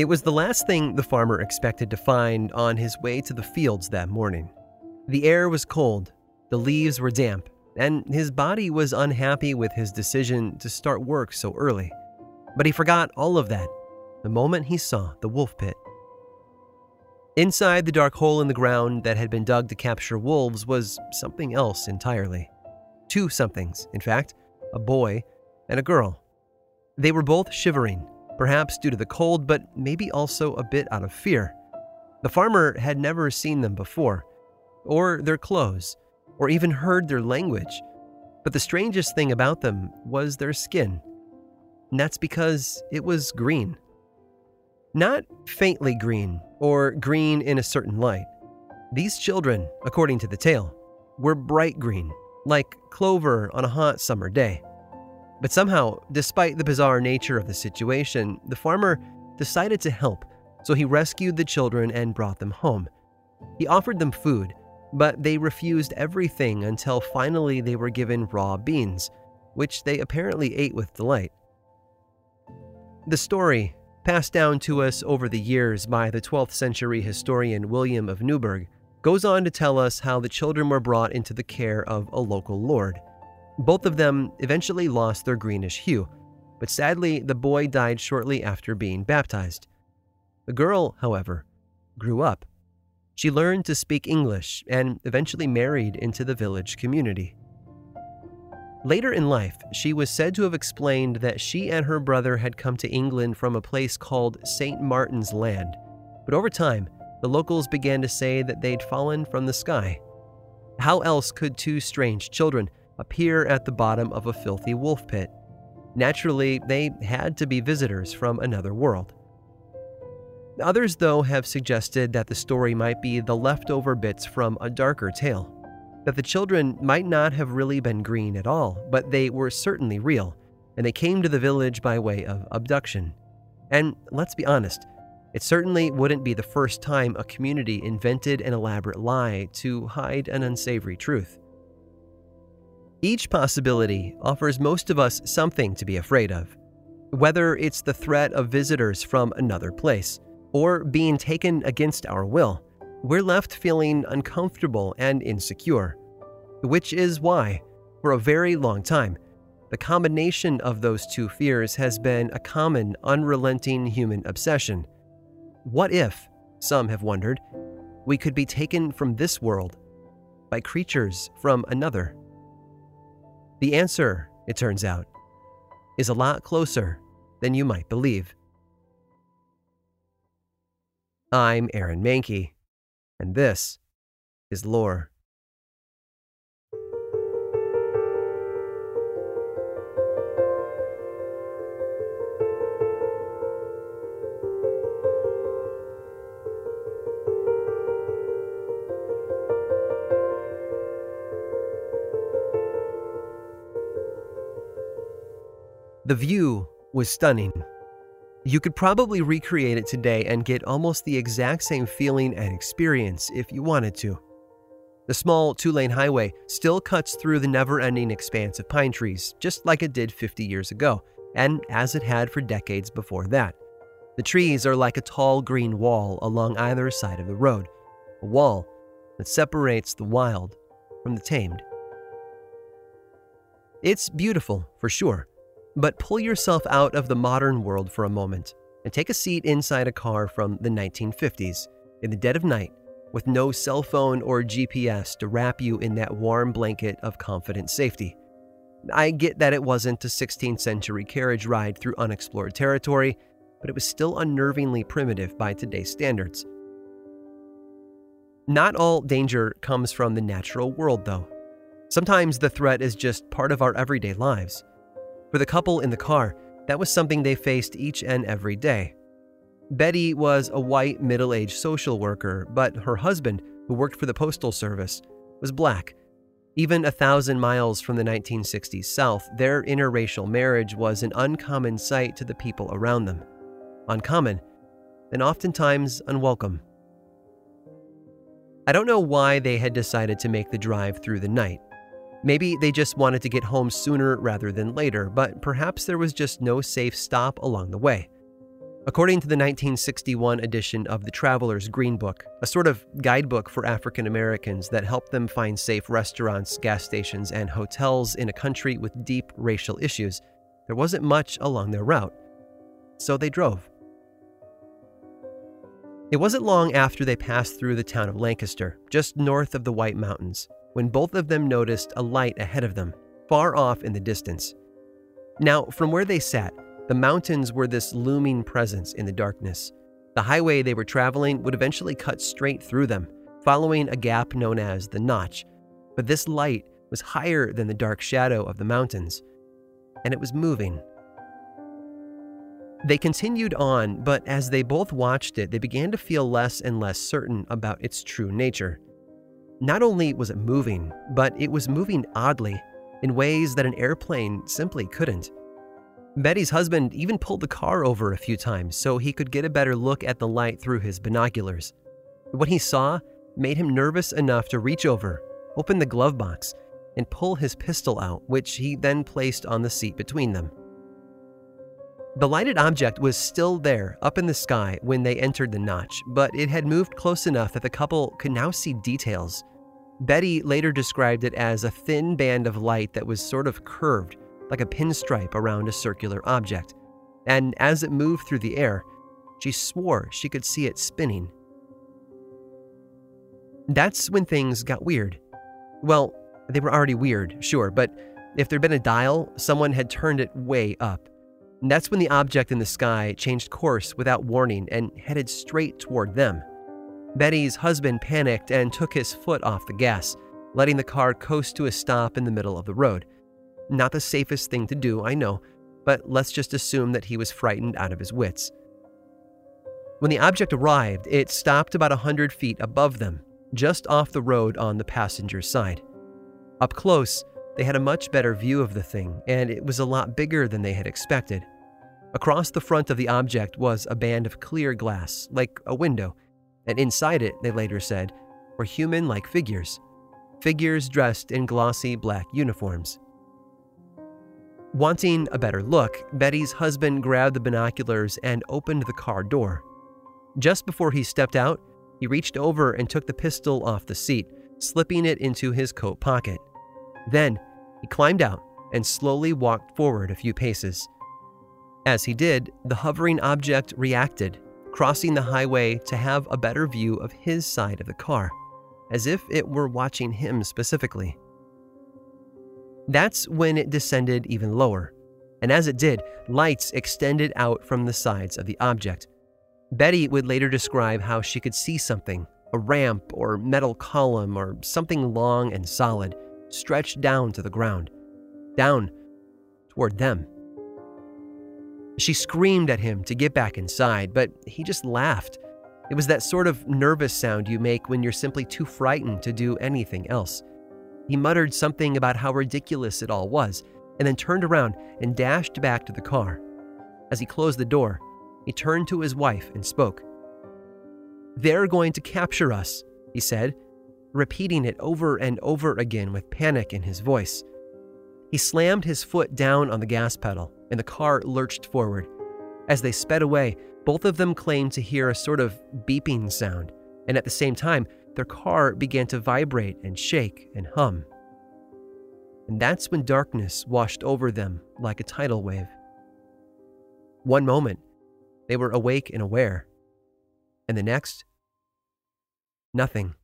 It was the last thing the farmer expected to find on his way to the fields that morning. The air was cold, the leaves were damp, and his body was unhappy with his decision to start work so early. But he forgot all of that the moment he saw the wolf pit. Inside the dark hole in the ground that had been dug to capture wolves was something else entirely. Two somethings, in fact a boy and a girl. They were both shivering, perhaps due to the cold, but maybe also a bit out of fear. The farmer had never seen them before, or their clothes, or even heard their language. But the strangest thing about them was their skin. And that's because it was green. Not faintly green, or green in a certain light. These children, according to the tale, were bright green, like clover on a hot summer day. But somehow, despite the bizarre nature of the situation, the farmer decided to help, so he rescued the children and brought them home. He offered them food, but they refused everything until finally they were given raw beans, which they apparently ate with delight. The story, passed down to us over the years by the 12th century historian William of Newburgh, goes on to tell us how the children were brought into the care of a local lord. Both of them eventually lost their greenish hue, but sadly, the boy died shortly after being baptized. The girl, however, grew up. She learned to speak English and eventually married into the village community. Later in life, she was said to have explained that she and her brother had come to England from a place called St. Martin's Land, but over time, the locals began to say that they'd fallen from the sky. How else could two strange children appear at the bottom of a filthy wolf pit? Naturally, they had to be visitors from another world. Others, though, have suggested that the story might be the leftover bits from a darker tale. That the children might not have really been green at all, but they were certainly real, and they came to the village by way of abduction. And let's be honest, it certainly wouldn't be the first time a community invented an elaborate lie to hide an unsavory truth. Each possibility offers most of us something to be afraid of, whether it's the threat of visitors from another place or being taken against our will. We're left feeling uncomfortable and insecure, which is why, for a very long time, the combination of those two fears has been a common, unrelenting human obsession. What if, some have wondered, we could be taken from this world by creatures from another? The answer, it turns out, is a lot closer than you might believe. I'm Aaron Mahnke, and this is Lore. The view was stunning. You could probably recreate it today and get almost the exact same feeling and experience if you wanted to. The small two lane highway still cuts through the never ending expanse of pine trees, just like it did 50 years ago, and as it had for decades before that. The trees are like a tall green wall along either side of the road, a wall that separates the wild from the tamed. It's beautiful, for sure, but pull yourself out of the modern world for a moment and take a seat inside a car from the 1950s in the dead of night with no cell phone or GPS to wrap you in that warm blanket of confident safety. I get that it wasn't a 16th century carriage ride through unexplored territory, but it was still unnervingly primitive by today's standards. Not all danger comes from the natural world, though. Sometimes the threat is just part of our everyday lives. For the couple in the car, that was something they faced each and every day. Betty was a white, middle aged social worker, but her husband, who worked for the Postal Service, was black. Even a thousand miles from the 1960s South, their interracial marriage was an uncommon sight to the people around them. Uncommon, and oftentimes unwelcome. I don't know why they had decided to make the drive through the night. Maybe they just wanted to get home sooner rather than later, but perhaps there was just no safe stop along the way. According to the 1961 edition of the Traveler's Green Book, a sort of guidebook for African Americans that helped them find safe restaurants, gas stations, and hotels in a country with deep racial issues, there wasn't much along their route. So they drove. It wasn't long after they passed through the town of Lancaster, just north of the White Mountains, when both of them noticed a light ahead of them, far off in the distance. Now, from where they sat, the mountains were this looming presence in the darkness. The highway they were traveling would eventually cut straight through them, following a gap known as the Notch. But this light was higher than the dark shadow of the mountains, and it was moving. They continued on, but as they both watched it, they began to feel less and less certain about its true nature. Not only was it moving, but it was moving oddly, in ways that an airplane simply couldn't. Betty's husband even pulled the car over a few times so he could get a better look at the light through his binoculars. What he saw made him nervous enough to reach over, open the glove box, and pull his pistol out, which he then placed on the seat between them. The lighted object was still there, up in the sky, when they entered the notch, but it had moved close enough that the couple could now see details. Betty later described it as a thin band of light that was sort of curved, like a pinstripe around a circular object, and as it moved through the air, she swore she could see it spinning. That's when things got weird. Well, they were already weird, sure, but if there'd been a dial, someone had turned it way up. And that's when the object in the sky changed course without warning and headed straight toward them. Betty's husband panicked and took his foot off the gas, letting the car coast to a stop in the middle of the road. Not the safest thing to do, I know, but let's just assume that he was frightened out of his wits. When the object arrived, it stopped about a hundred feet above them, just off the road on the passenger side. Up close, they had a much better view of the thing, and it was a lot bigger than they had expected. Across the front of the object was a band of clear glass, like a window, and inside it, they later said, were human like figures. Figures dressed in glossy black uniforms. Wanting a better look, Betty's husband grabbed the binoculars and opened the car door. Just before he stepped out, he reached over and took the pistol off the seat, slipping it into his coat pocket. Then, he climbed out and slowly walked forward a few paces. As he did, the hovering object reacted, crossing the highway to have a better view of his side of the car, as if it were watching him specifically. That's when it descended even lower, and as it did, lights extended out from the sides of the object. Betty would later describe how she could see something a ramp or metal column or something long and solid stretched down to the ground, down toward them. She screamed at him to get back inside, but he just laughed. It was that sort of nervous sound you make when you're simply too frightened to do anything else. He muttered something about how ridiculous it all was, and then turned around and dashed back to the car. As he closed the door, he turned to his wife and spoke. They're going to capture us, he said, repeating it over and over again with panic in his voice. He slammed his foot down on the gas pedal, and the car lurched forward. As they sped away, both of them claimed to hear a sort of beeping sound, and at the same time, their car began to vibrate and shake and hum. And that's when darkness washed over them like a tidal wave. One moment, they were awake and aware, and the next, nothing.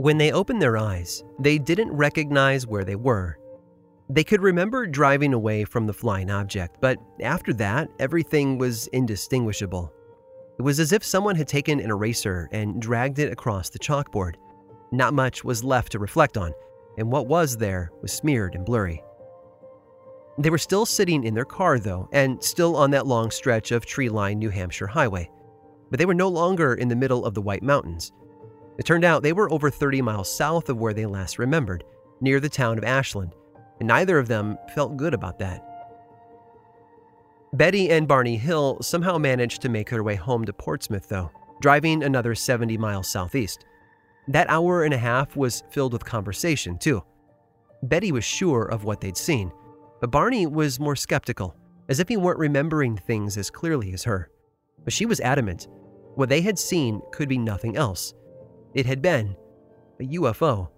When they opened their eyes, they didn't recognize where they were. They could remember driving away from the flying object, but after that, everything was indistinguishable. It was as if someone had taken an eraser and dragged it across the chalkboard. Not much was left to reflect on, and what was there was smeared and blurry. They were still sitting in their car, though, and still on that long stretch of tree lined New Hampshire highway. But they were no longer in the middle of the White Mountains. It turned out they were over 30 miles south of where they last remembered, near the town of Ashland, and neither of them felt good about that. Betty and Barney Hill somehow managed to make their way home to Portsmouth, though, driving another 70 miles southeast. That hour and a half was filled with conversation, too. Betty was sure of what they'd seen, but Barney was more skeptical, as if he weren't remembering things as clearly as her. But she was adamant. What they had seen could be nothing else. It had been a UFO.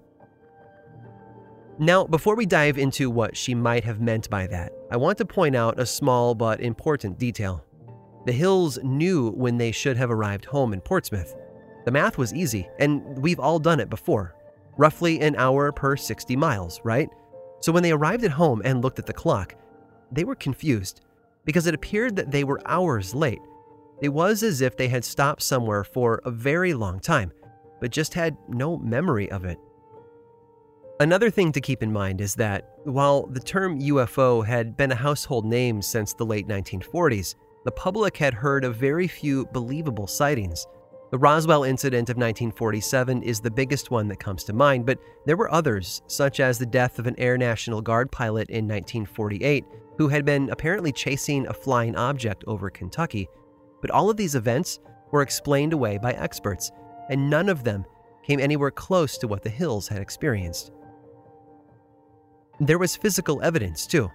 Now, before we dive into what she might have meant by that, I want to point out a small but important detail. The Hills knew when they should have arrived home in Portsmouth. The math was easy, and we've all done it before. Roughly an hour per 60 miles, right? So when they arrived at home and looked at the clock, they were confused because it appeared that they were hours late. It was as if they had stopped somewhere for a very long time, but just had no memory of it. Another thing to keep in mind is that while the term UFO had been a household name since the late 1940s, the public had heard of very few believable sightings. The Roswell incident of 1947 is the biggest one that comes to mind, but there were others, such as the death of an Air National Guard pilot in 1948 who had been apparently chasing a flying object over Kentucky. But all of these events were explained away by experts, and none of them came anywhere close to what the Hills had experienced. There was physical evidence, too.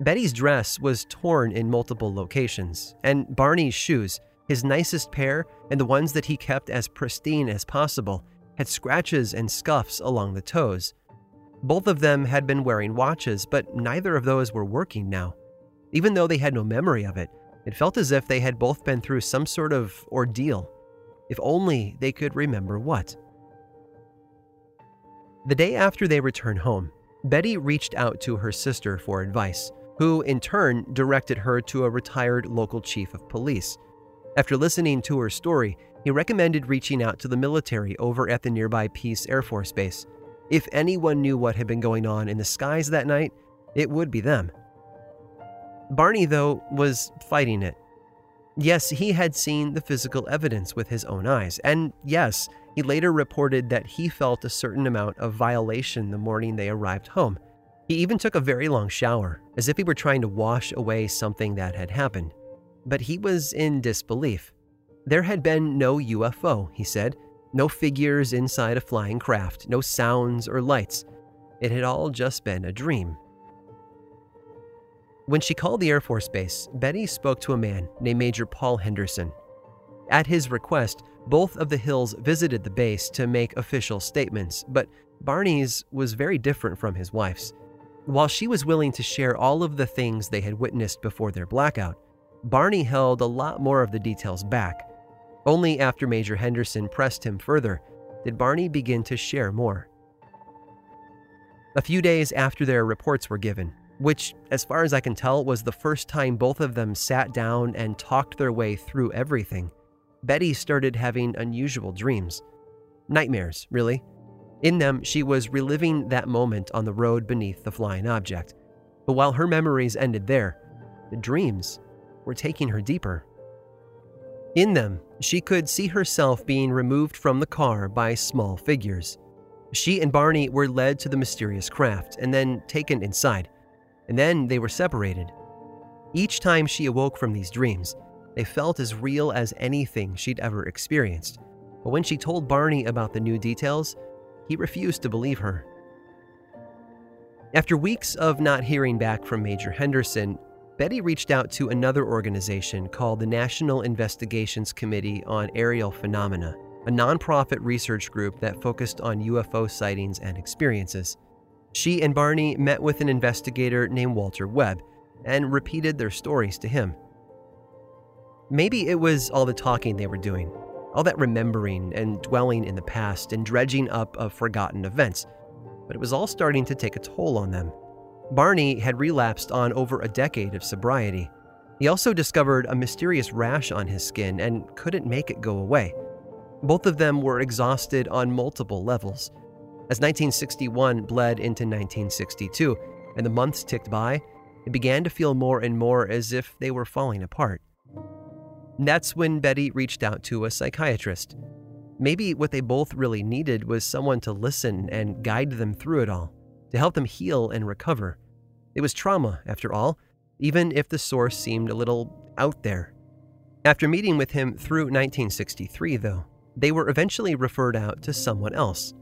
Betty's dress was torn in multiple locations, and Barney's shoes, his nicest pair and the ones that he kept as pristine as possible, had scratches and scuffs along the toes. Both of them had been wearing watches, but neither of those were working now. Even though they had no memory of it, it felt as if they had both been through some sort of ordeal. If only they could remember what. The day after they returned home, Betty reached out to her sister for advice who in turn directed her to a retired local chief of police. After listening to her story, he recommended reaching out to the military over at the nearby Pease Air Force Base. If anyone knew what had been going on in the skies that night, it would be them. Barney, though, was fighting it. Yes, he had seen the physical evidence with his own eyes, and yes, he later reported that he felt a certain amount of violation the morning they arrived home. He even took a very long shower, as if he were trying to wash away something that had happened. But he was in disbelief. There had been no UFO, he said, no figures inside a flying craft, no sounds or lights. It had all just been a dream. When she called the Air Force Base, Betty spoke to a man named Major Paul Henderson. At his request, both of the Hills visited the base to make official statements, but Barney's was very different from his wife's. While she was willing to share all of the things they had witnessed before their blackout, Barney held a lot more of the details back. Only after Major Henderson pressed him further did Barney begin to share more. A few days after their reports were given, which, as far as I can tell, was the first time both of them sat down and talked their way through everything, Betty started having unusual dreams. Nightmares, really. In them, she was reliving that moment on the road beneath the flying object. But while her memories ended there, the dreams were taking her deeper. In them, she could see herself being removed from the car by small figures. She and Barney were led to the mysterious craft and then taken inside, and then they were separated. Each time she awoke from these dreams, they felt as real as anything she'd ever experienced. But when she told Barney about the new details, he refused to believe her. After weeks of not hearing back from Major Henderson, Betty reached out to another organization called the National Investigations Committee on Aerial Phenomena, a nonprofit research group that focused on UFO sightings and experiences. She and Barney met with an investigator named Walter Webb and repeated their stories to him. Maybe it was all the talking they were doing, all that remembering and dwelling in the past and dredging up of forgotten events. But it was all starting to take a toll on them. Barney had relapsed on over a decade of sobriety. He also discovered a mysterious rash on his skin and couldn't make it go away. Both of them were exhausted on multiple levels. As 1961 bled into 1962 and the months ticked by, it began to feel more and more as if they were falling apart. That's when Betty reached out to a psychiatrist. Maybe what they both really needed was someone to listen and guide them through it all, to help them heal and recover. It was trauma, after all, even if the source seemed a little out there. After meeting with him through 1963, though, they were eventually referred out to someone else,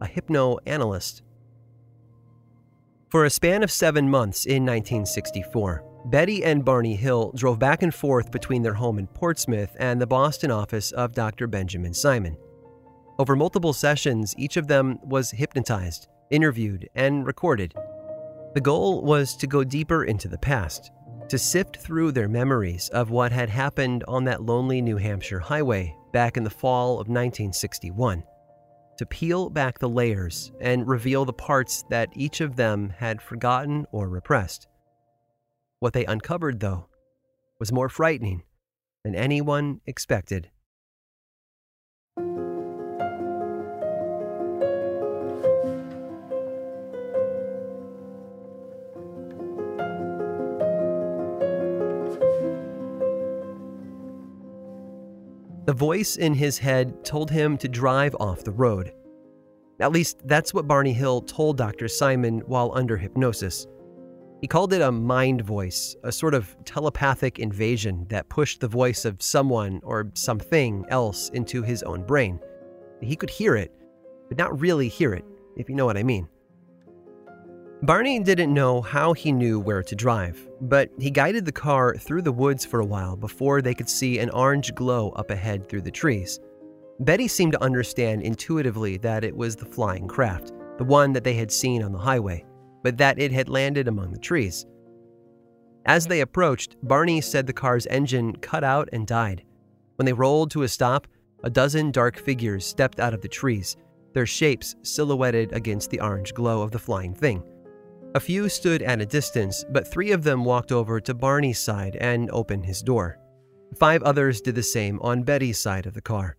a hypnoanalyst. For a span of seven months in 1964, Betty and Barney Hill drove back and forth between their home in Portsmouth and the Boston office of Dr. Benjamin Simon. Over multiple sessions, each of them was hypnotized, interviewed, and recorded. The goal was to go deeper into the past, to sift through their memories of what had happened on that lonely New Hampshire highway back in the fall of 1961, to peel back the layers and reveal the parts that each of them had forgotten or repressed. What they uncovered, though, was more frightening than anyone expected. The voice in his head told him to drive off the road. At least that's what Barney Hill told Dr. Simon while under hypnosis. He called it a mind voice, a sort of telepathic invasion that pushed the voice of someone or something else into his own brain. He could hear it, but not really hear it, if you know what I mean. Barney didn't know how he knew where to drive, but he guided the car through the woods for a while before they could see an orange glow up ahead through the trees. Betty seemed to understand intuitively that it was the flying craft, the one that they had seen on the highway, but that it had landed among the trees. As they approached, Barney said the car's engine cut out and died. When they rolled to a stop, a dozen dark figures stepped out of the trees, their shapes silhouetted against the orange glow of the flying thing. A few stood at a distance, but three of them walked over to Barney's side and opened his door. Five others did the same on Betty's side of the car.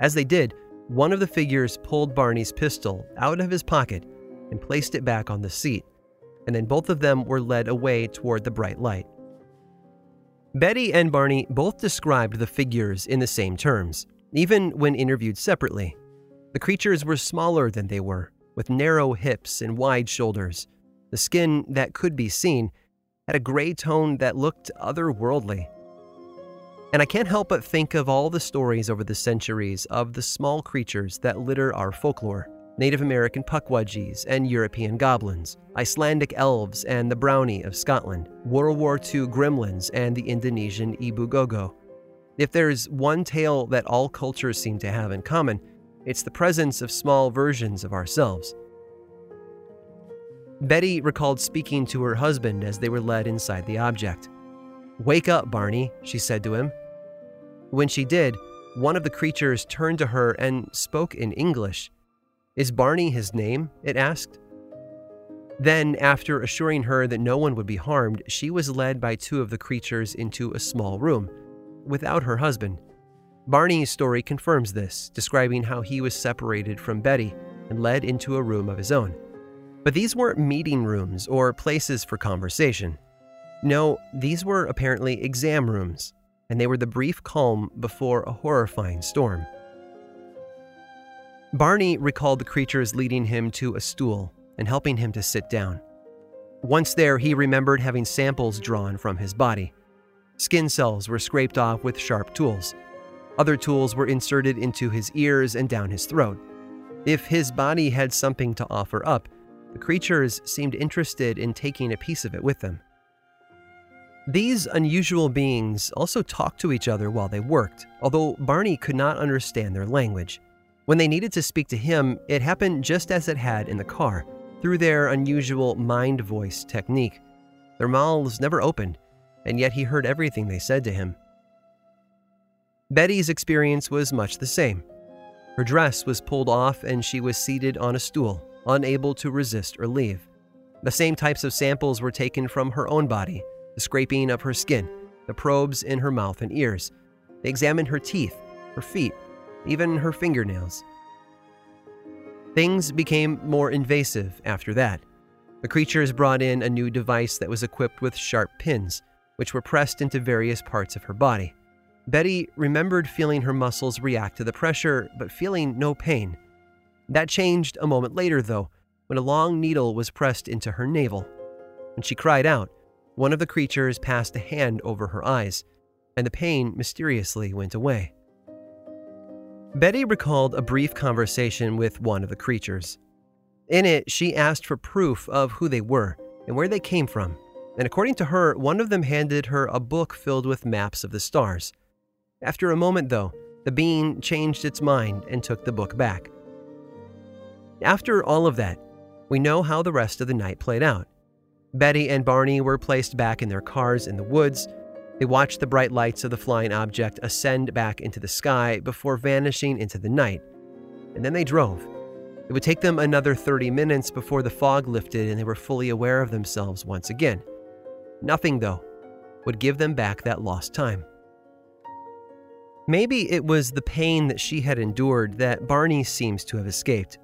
As they did, one of the figures pulled Barney's pistol out of his pocket and placed it back on the seat, and then both of them were led away toward the bright light. Betty and Barney both described the figures in the same terms, even when interviewed separately. The creatures were smaller than they were, with narrow hips and wide shoulders. The skin that could be seen had a gray tone that looked otherworldly. And I can't help but think of all the stories over the centuries of the small creatures that litter our folklore Native American pukwudgies and European goblins, Icelandic elves and the brownie of Scotland, World War II gremlins and the Indonesian ebu gogo. If there's one tale that all cultures seem to have in common, it's the presence of small versions of ourselves. Betty recalled speaking to her husband as they were led inside the object. Wake up, Barney, she said to him. When she did, one of the creatures turned to her and spoke in English. Is Barney his name? it asked. Then, after assuring her that no one would be harmed, she was led by two of the creatures into a small room, without her husband. Barney's story confirms this, describing how he was separated from Betty and led into a room of his own. But these weren't meeting rooms or places for conversation. No, these were apparently exam rooms, and they were the brief calm before a horrifying storm. Barney recalled the creatures leading him to a stool and helping him to sit down. Once there, he remembered having samples drawn from his body. Skin cells were scraped off with sharp tools. Other tools were inserted into his ears and down his throat. If his body had something to offer up, the creatures seemed interested in taking a piece of it with them. These unusual beings also talked to each other while they worked, although Barney could not understand their language. When they needed to speak to him, it happened just as it had in the car, through their unusual mind voice technique. Their mouths never opened, and yet he heard everything they said to him. Betty's experience was much the same. Her dress was pulled off and she was seated on a stool, unable to resist or leave. The same types of samples were taken from her own body the scraping of her skin, the probes in her mouth and ears. They examined her teeth, her feet, even her fingernails. Things became more invasive after that. The creatures brought in a new device that was equipped with sharp pins, which were pressed into various parts of her body. Betty remembered feeling her muscles react to the pressure, but feeling no pain. That changed a moment later, though, when a long needle was pressed into her navel. When she cried out, one of the creatures passed a hand over her eyes, and the pain mysteriously went away. Betty recalled a brief conversation with one of the creatures. In it, she asked for proof of who they were and where they came from, and according to her, one of them handed her a book filled with maps of the stars. After a moment, though, the being changed its mind and took the book back. After all of that, we know how the rest of the night played out. Betty and Barney were placed back in their cars in the woods. They watched the bright lights of the flying object ascend back into the sky before vanishing into the night. And then they drove. It would take them another 30 minutes before the fog lifted and they were fully aware of themselves once again. Nothing, though, would give them back that lost time. Maybe it was the pain that she had endured that Barney seems to have escaped.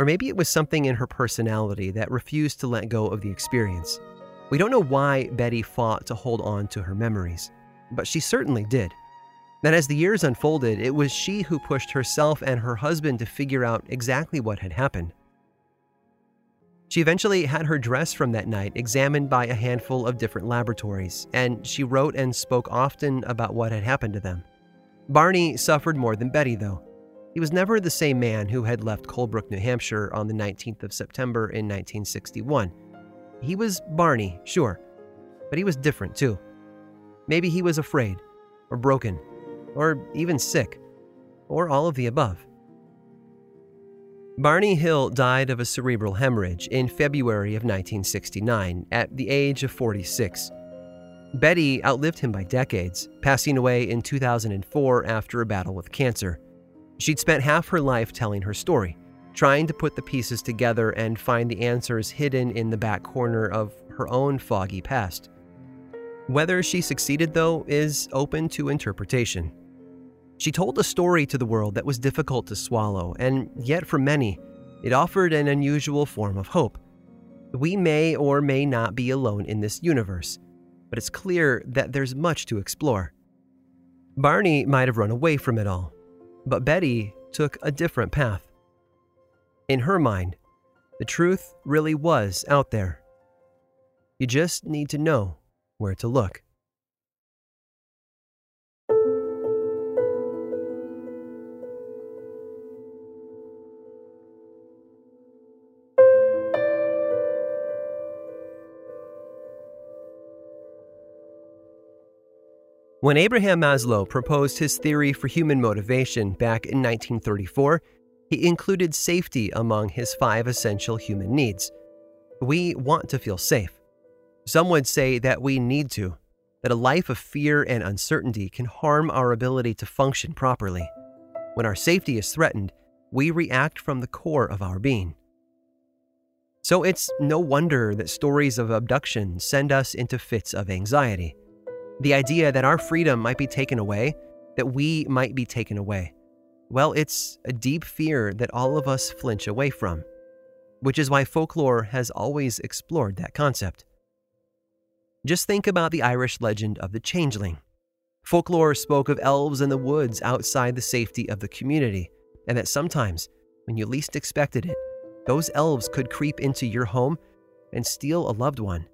Or maybe it was something in her personality that refused to let go of the experience. We don't know why Betty fought to hold on to her memories, but she certainly did. That as the years unfolded, it was she who pushed herself and her husband to figure out exactly what had happened. She eventually had her dress from that night examined by a handful of different laboratories, and she wrote and spoke often about what had happened to them. Barney suffered more than Betty, though. He was never the same man who had left Colebrook, New Hampshire on the 19th of September in 1961. He was Barney, sure, but he was different too. Maybe he was afraid, or broken, or even sick, or all of the above. Barney Hill died of a cerebral hemorrhage in February of 1969 at the age of 46. Betty outlived him by decades, passing away in 2004 after a battle with cancer. She'd spent half her life telling her story, trying to put the pieces together and find the answers hidden in the back corner of her own foggy past. Whether she succeeded, though, is open to interpretation. She told a story to the world that was difficult to swallow, and yet for many, it offered an unusual form of hope. We may or may not be alone in this universe, but it's clear that there's much to explore. Barney might have run away from it all, but Betty took a different path. In her mind, the truth really was out there. You just need to know where to look. When Abraham Maslow proposed his theory for human motivation back in 1934, he included safety among his five essential human needs. We want to feel safe. Some would say that we need to, that a life of fear and uncertainty can harm our ability to function properly. When our safety is threatened, we react from the core of our being. So it's no wonder that stories of abduction send us into fits of anxiety. The idea that our freedom might be taken away, that we might be taken away. Well, it's a deep fear that all of us flinch away from, which is why folklore has always explored that concept. Just think about the Irish legend of the changeling. Folklore spoke of elves in the woods outside the safety of the community, and that sometimes, when you least expected it, those elves could creep into your home and steal a loved one.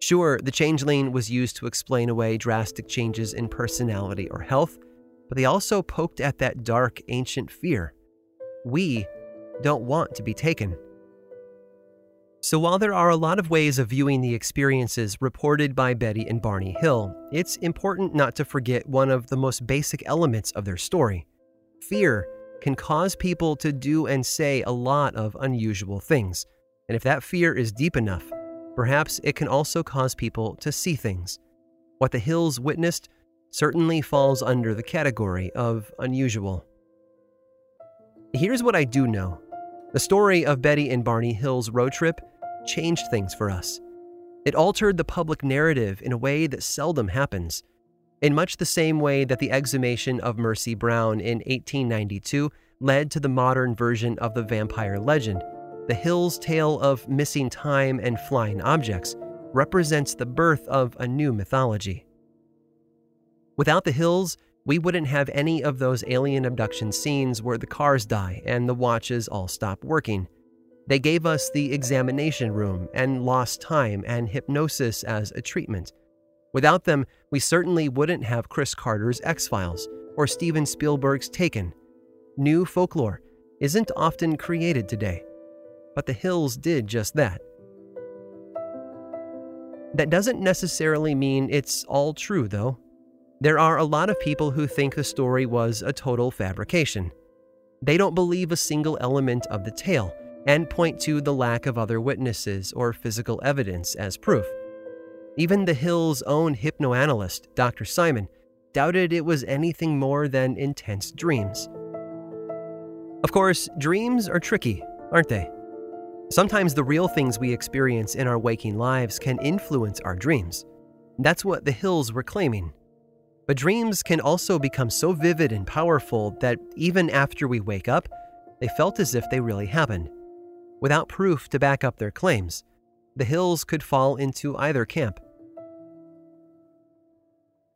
Sure, the changeling was used to explain away drastic changes in personality or health, but they also poked at that dark, ancient fear. We don't want to be taken. So, while there are a lot of ways of viewing the experiences reported by Betty and Barney Hill, it's important not to forget one of the most basic elements of their story. Fear can cause people to do and say a lot of unusual things. And if that fear is deep enough, Perhaps it can also cause people to see things. What the Hills witnessed certainly falls under the category of unusual. Here's what I do know the story of Betty and Barney Hill's road trip changed things for us. It altered the public narrative in a way that seldom happens. In much the same way that the exhumation of Mercy Brown in 1892 led to the modern version of the vampire legend, the Hill's tale of missing time and flying objects represents the birth of a new mythology. Without the Hills, we wouldn't have any of those alien abduction scenes where the cars die and the watches all stop working. They gave us the examination room and lost time and hypnosis as a treatment. Without them, we certainly wouldn't have Chris Carter's X Files or Steven Spielberg's Taken. New folklore isn't often created today, but the Hills did just that. That doesn't necessarily mean it's all true, though. There are a lot of people who think the story was a total fabrication. They don't believe a single element of the tale and point to the lack of other witnesses or physical evidence as proof. Even the Hill's own hypnoanalyst, Dr. Simon, doubted it was anything more than intense dreams. Of course, dreams are tricky, aren't they? Sometimes the real things we experience in our waking lives can influence our dreams. That's what the Hills were claiming. But dreams can also become so vivid and powerful that even after we wake up, they felt as if they really happened. Without proof to back up their claims, the Hills could fall into either camp.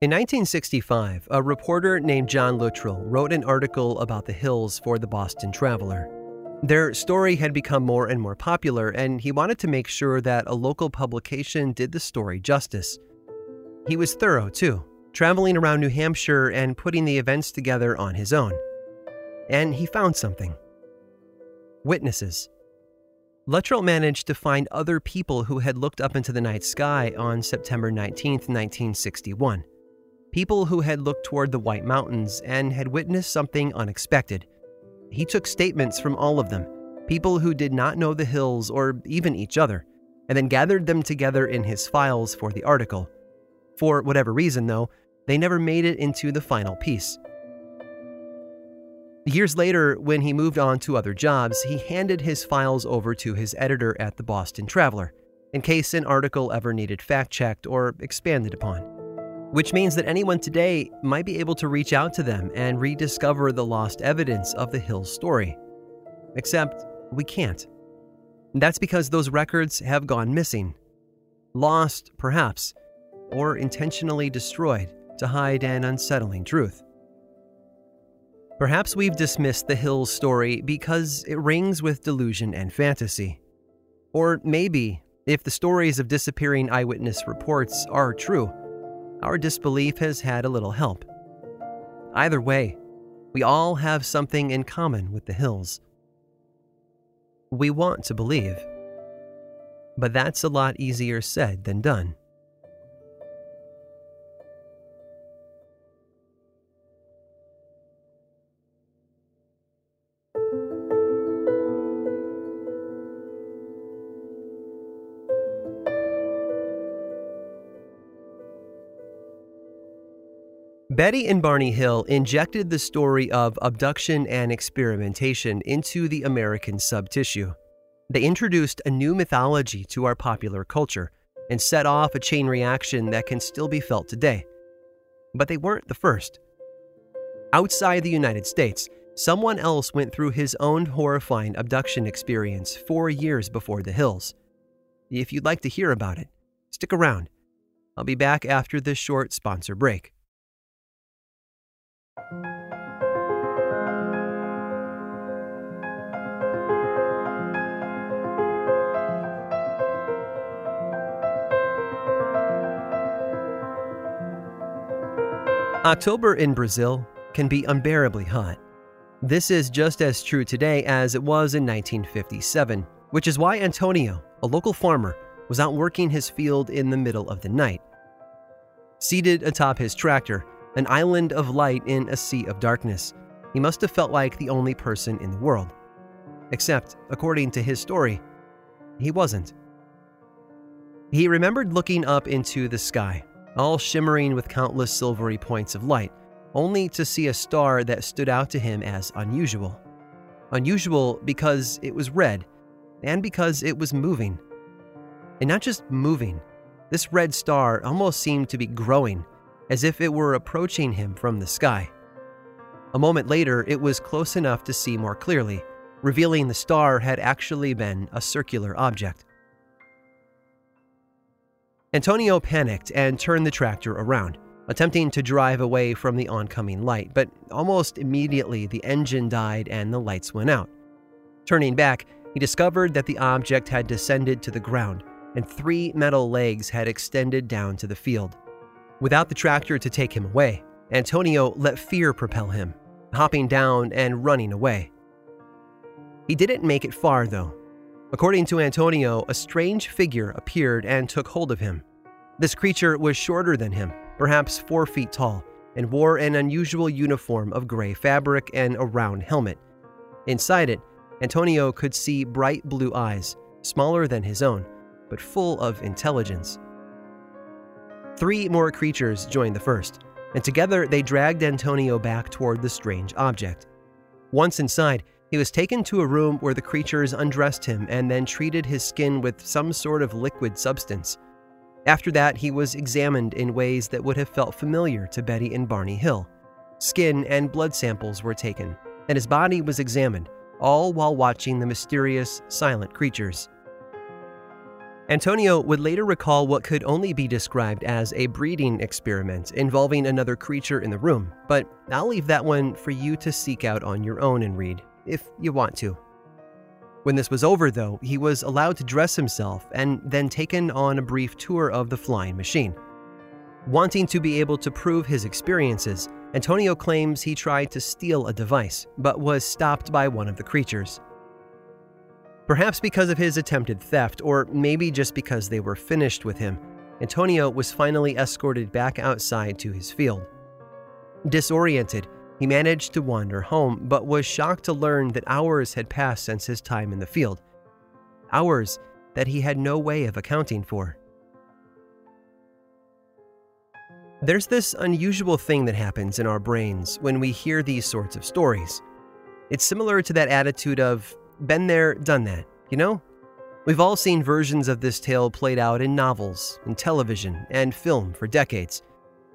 In 1965, a reporter named John Luttrell wrote an article about the Hills for the Boston Traveler. Their story had become more and more popular, and he wanted to make sure that a local publication did the story justice. He was thorough, too, traveling around New Hampshire and putting the events together on his own. And he found something witnesses. Luttrell managed to find other people who had looked up into the night sky on September 19, 1961. People who had looked toward the White Mountains and had witnessed something unexpected he took statements from all of them, people who did not know the hills or even each other, and then gathered them together in his files for the article. For whatever reason, though, they never made it into the final piece. Years later, when he moved on to other jobs, he handed his files over to his editor at the Boston Traveler, in case an article ever needed fact checked or expanded upon which means that anyone today might be able to reach out to them and rediscover the lost evidence of the Hills story. Except we can't. That's because those records have gone missing. Lost, perhaps, or intentionally destroyed to hide an unsettling truth. Perhaps we've dismissed the Hills story because it rings with delusion and fantasy. Or maybe, if the stories of disappearing eyewitness reports are true, our disbelief has had a little help. Either way, we all have something in common with the hills. We want to believe, but that's a lot easier said than done. Betty and Barney Hill injected the story of abduction and experimentation into the American subtissue. They introduced a new mythology to our popular culture and set off a chain reaction that can still be felt today. But they weren't the first. Outside the United States, someone else went through his own horrifying abduction experience four years before the Hills. If you'd like to hear about it, stick around. I'll be back after this short sponsor break. October in Brazil can be unbearably hot. This is just as true today as it was in 1957, which is why Antonio, a local farmer, was out working his field in the middle of the night. Seated atop his tractor, an island of light in a sea of darkness, he must have felt like the only person in the world. Except, according to his story, he wasn't. He remembered looking up into the sky all shimmering with countless silvery points of light, only to see a star that stood out to him as unusual. Unusual because it was red, and because it was moving. And not just moving, this red star almost seemed to be growing, as if it were approaching him from the sky. A moment later, it was close enough to see more clearly, revealing the star had actually been a circular object. Antonio panicked and turned the tractor around, attempting to drive away from the oncoming light, but almost immediately the engine died and the lights went out. Turning back, he discovered that the object had descended to the ground and three metal legs had extended down to the field. Without the tractor to take him away, Antonio let fear propel him, hopping down and running away. He didn't make it far, though. According to Antonio, a strange figure appeared and took hold of him. This creature was shorter than him, perhaps four feet tall, and wore an unusual uniform of gray fabric and a round helmet. Inside it, Antonio could see bright blue eyes, smaller than his own, but full of intelligence. Three more creatures joined the first, and together they dragged Antonio back toward the strange object. Once inside, he was taken to a room where the creatures undressed him and then treated his skin with some sort of liquid substance. After that, he was examined in ways that would have felt familiar to Betty and Barney Hill. Skin and blood samples were taken, and his body was examined, all while watching the mysterious, silent creatures. Antonio would later recall what could only be described as a breeding experiment involving another creature in the room, but I'll leave that one for you to seek out on your own and read, if you want to. When this was over, though, he was allowed to dress himself and then taken on a brief tour of the flying machine. Wanting to be able to prove his experiences, Antonio claims he tried to steal a device, but was stopped by one of the creatures. Perhaps because of his attempted theft, or maybe just because they were finished with him, Antonio was finally escorted back outside to his field. Disoriented, he managed to wander home, but was shocked to learn that hours had passed since his time in the field. Hours that he had no way of accounting for. There's this unusual thing that happens in our brains when we hear these sorts of stories. It's similar to that attitude of, been there, done that, you know? We've all seen versions of this tale played out in novels, in television, and film for decades.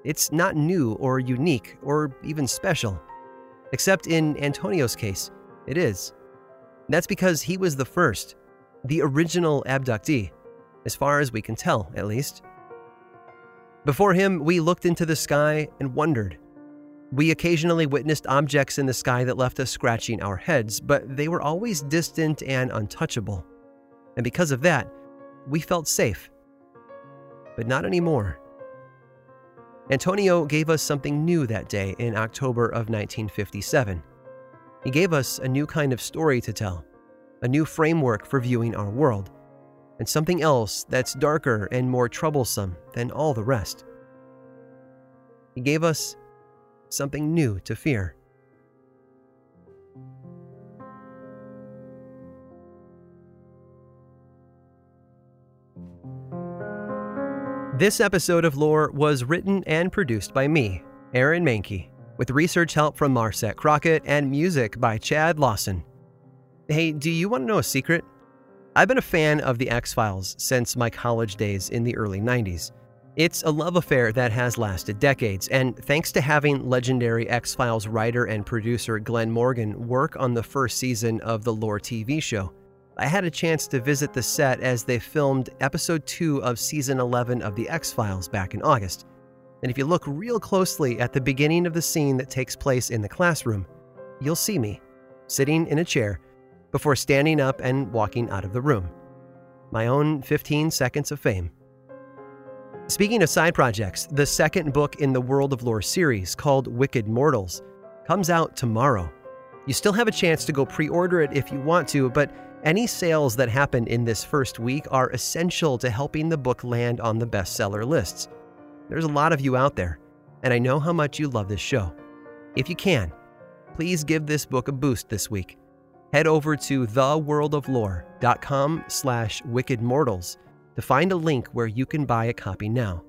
It's not new or unique or even special. Except in Antonio's case, it is. That's because he was the first, the original abductee, as far as we can tell, at least. Before him, we looked into the sky and wondered. We occasionally witnessed objects in the sky that left us scratching our heads, but they were always distant and untouchable. And because of that, we felt safe. But not anymore. Antonio gave us something new that day in October of 1957. He gave us a new kind of story to tell, a new framework for viewing our world, and something else that's darker and more troublesome than all the rest. He gave us something new to fear. This episode of Lore was written and produced by me, Aaron Mahnke, with research help from Marset Crockett and music by Chad Lawson. Hey, do you want to know a secret? I've been a fan of The X Files since my college days in the early 90s. It's a love affair that has lasted decades, and thanks to having legendary X Files writer and producer Glenn Morgan work on the first season of the Lore TV show, I had a chance to visit the set as they filmed episode 2 of season 11 of The X Files back in August. And if you look real closely at the beginning of the scene that takes place in the classroom, you'll see me sitting in a chair before standing up and walking out of the room. My own 15 seconds of fame. Speaking of side projects, the second book in the World of Lore series, called Wicked Mortals, comes out tomorrow. You still have a chance to go pre order it if you want to, but any sales that happen in this first week are essential to helping the book land on the bestseller lists. There's a lot of you out there, and I know how much you love this show. If you can, please give this book a boost this week. Head over to theworldoflore.com slash wickedmortals to find a link where you can buy a copy now.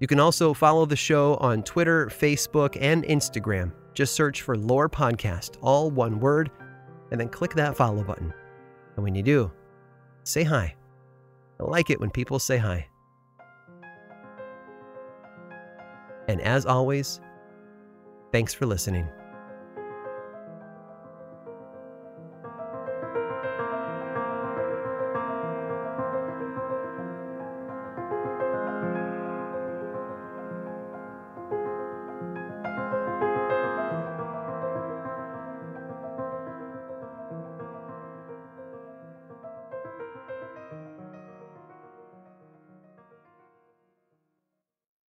You can also follow the show on Twitter, Facebook, and Instagram. Just search for Lore Podcast, all one word, and then click that follow button. And when you do, say hi. I like it when people say hi. And as always, thanks for listening.